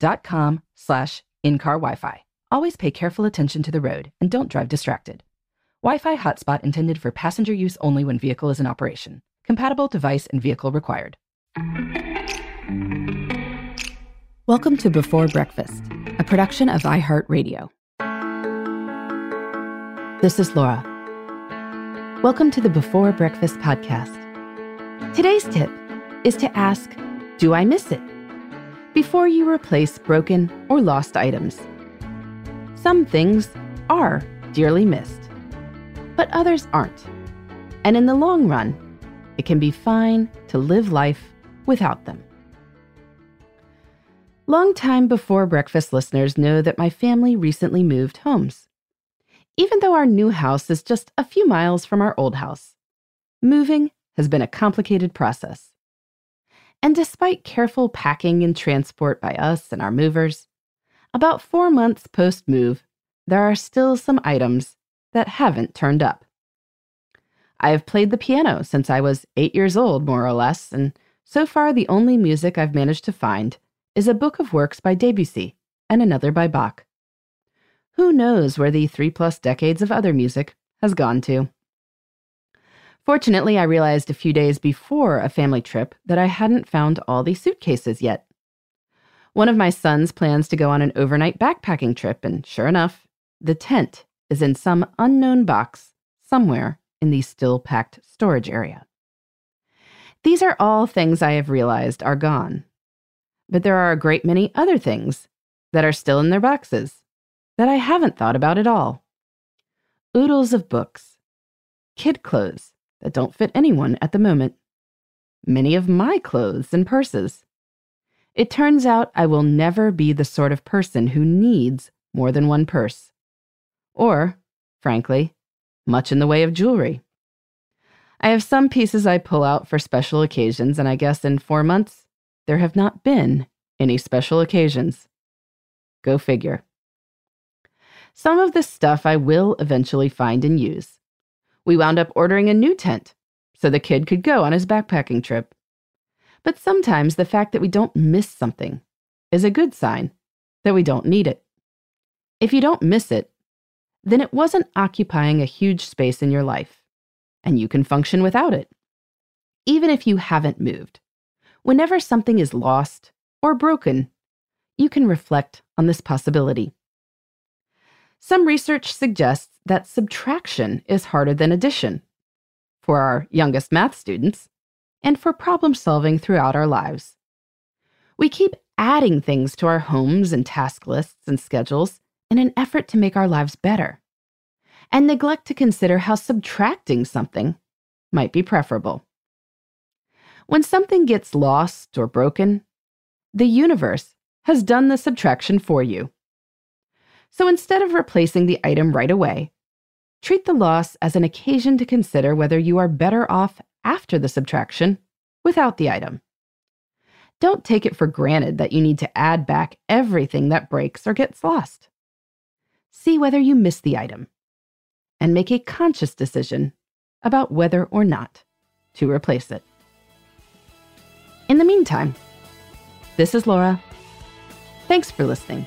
att.com slash in-car Wi-Fi. Always pay careful attention to the road and don't drive distracted. Wi-Fi hotspot intended for passenger use only when vehicle is in operation. Compatible device and vehicle required. Welcome to Before Breakfast, a production of iHeartRadio. This is Laura. Welcome to the Before Breakfast podcast. Today's tip is to ask, Do I miss it? Before you replace broken or lost items. Some things are dearly missed, but others aren't. And in the long run, it can be fine to live life without them. Long time before breakfast listeners know that my family recently moved homes. Even though our new house is just a few miles from our old house, moving has been a complicated process. And despite careful packing and transport by us and our movers, about four months post move, there are still some items that haven't turned up. I have played the piano since I was eight years old, more or less, and so far the only music I've managed to find is a book of works by Debussy and another by Bach. Who knows where the three plus decades of other music has gone to? Fortunately, I realized a few days before a family trip that I hadn't found all the suitcases yet. One of my sons plans to go on an overnight backpacking trip, and sure enough, the tent is in some unknown box somewhere in the still packed storage area. These are all things I have realized are gone. But there are a great many other things that are still in their boxes that I haven't thought about at all. Oodles of books, kid clothes, that don't fit anyone at the moment. Many of my clothes and purses. It turns out I will never be the sort of person who needs more than one purse. Or, frankly, much in the way of jewelry. I have some pieces I pull out for special occasions, and I guess in four months, there have not been any special occasions. Go figure. Some of this stuff I will eventually find and use we wound up ordering a new tent so the kid could go on his backpacking trip. But sometimes the fact that we don't miss something is a good sign that we don't need it. If you don't miss it, then it wasn't occupying a huge space in your life, and you can function without it. Even if you haven't moved, whenever something is lost or broken, you can reflect on this possibility. Some research suggests that subtraction is harder than addition for our youngest math students and for problem solving throughout our lives. We keep adding things to our homes and task lists and schedules in an effort to make our lives better, and neglect to consider how subtracting something might be preferable. When something gets lost or broken, the universe has done the subtraction for you. So instead of replacing the item right away, treat the loss as an occasion to consider whether you are better off after the subtraction without the item. Don't take it for granted that you need to add back everything that breaks or gets lost. See whether you miss the item and make a conscious decision about whether or not to replace it. In the meantime, this is Laura. Thanks for listening.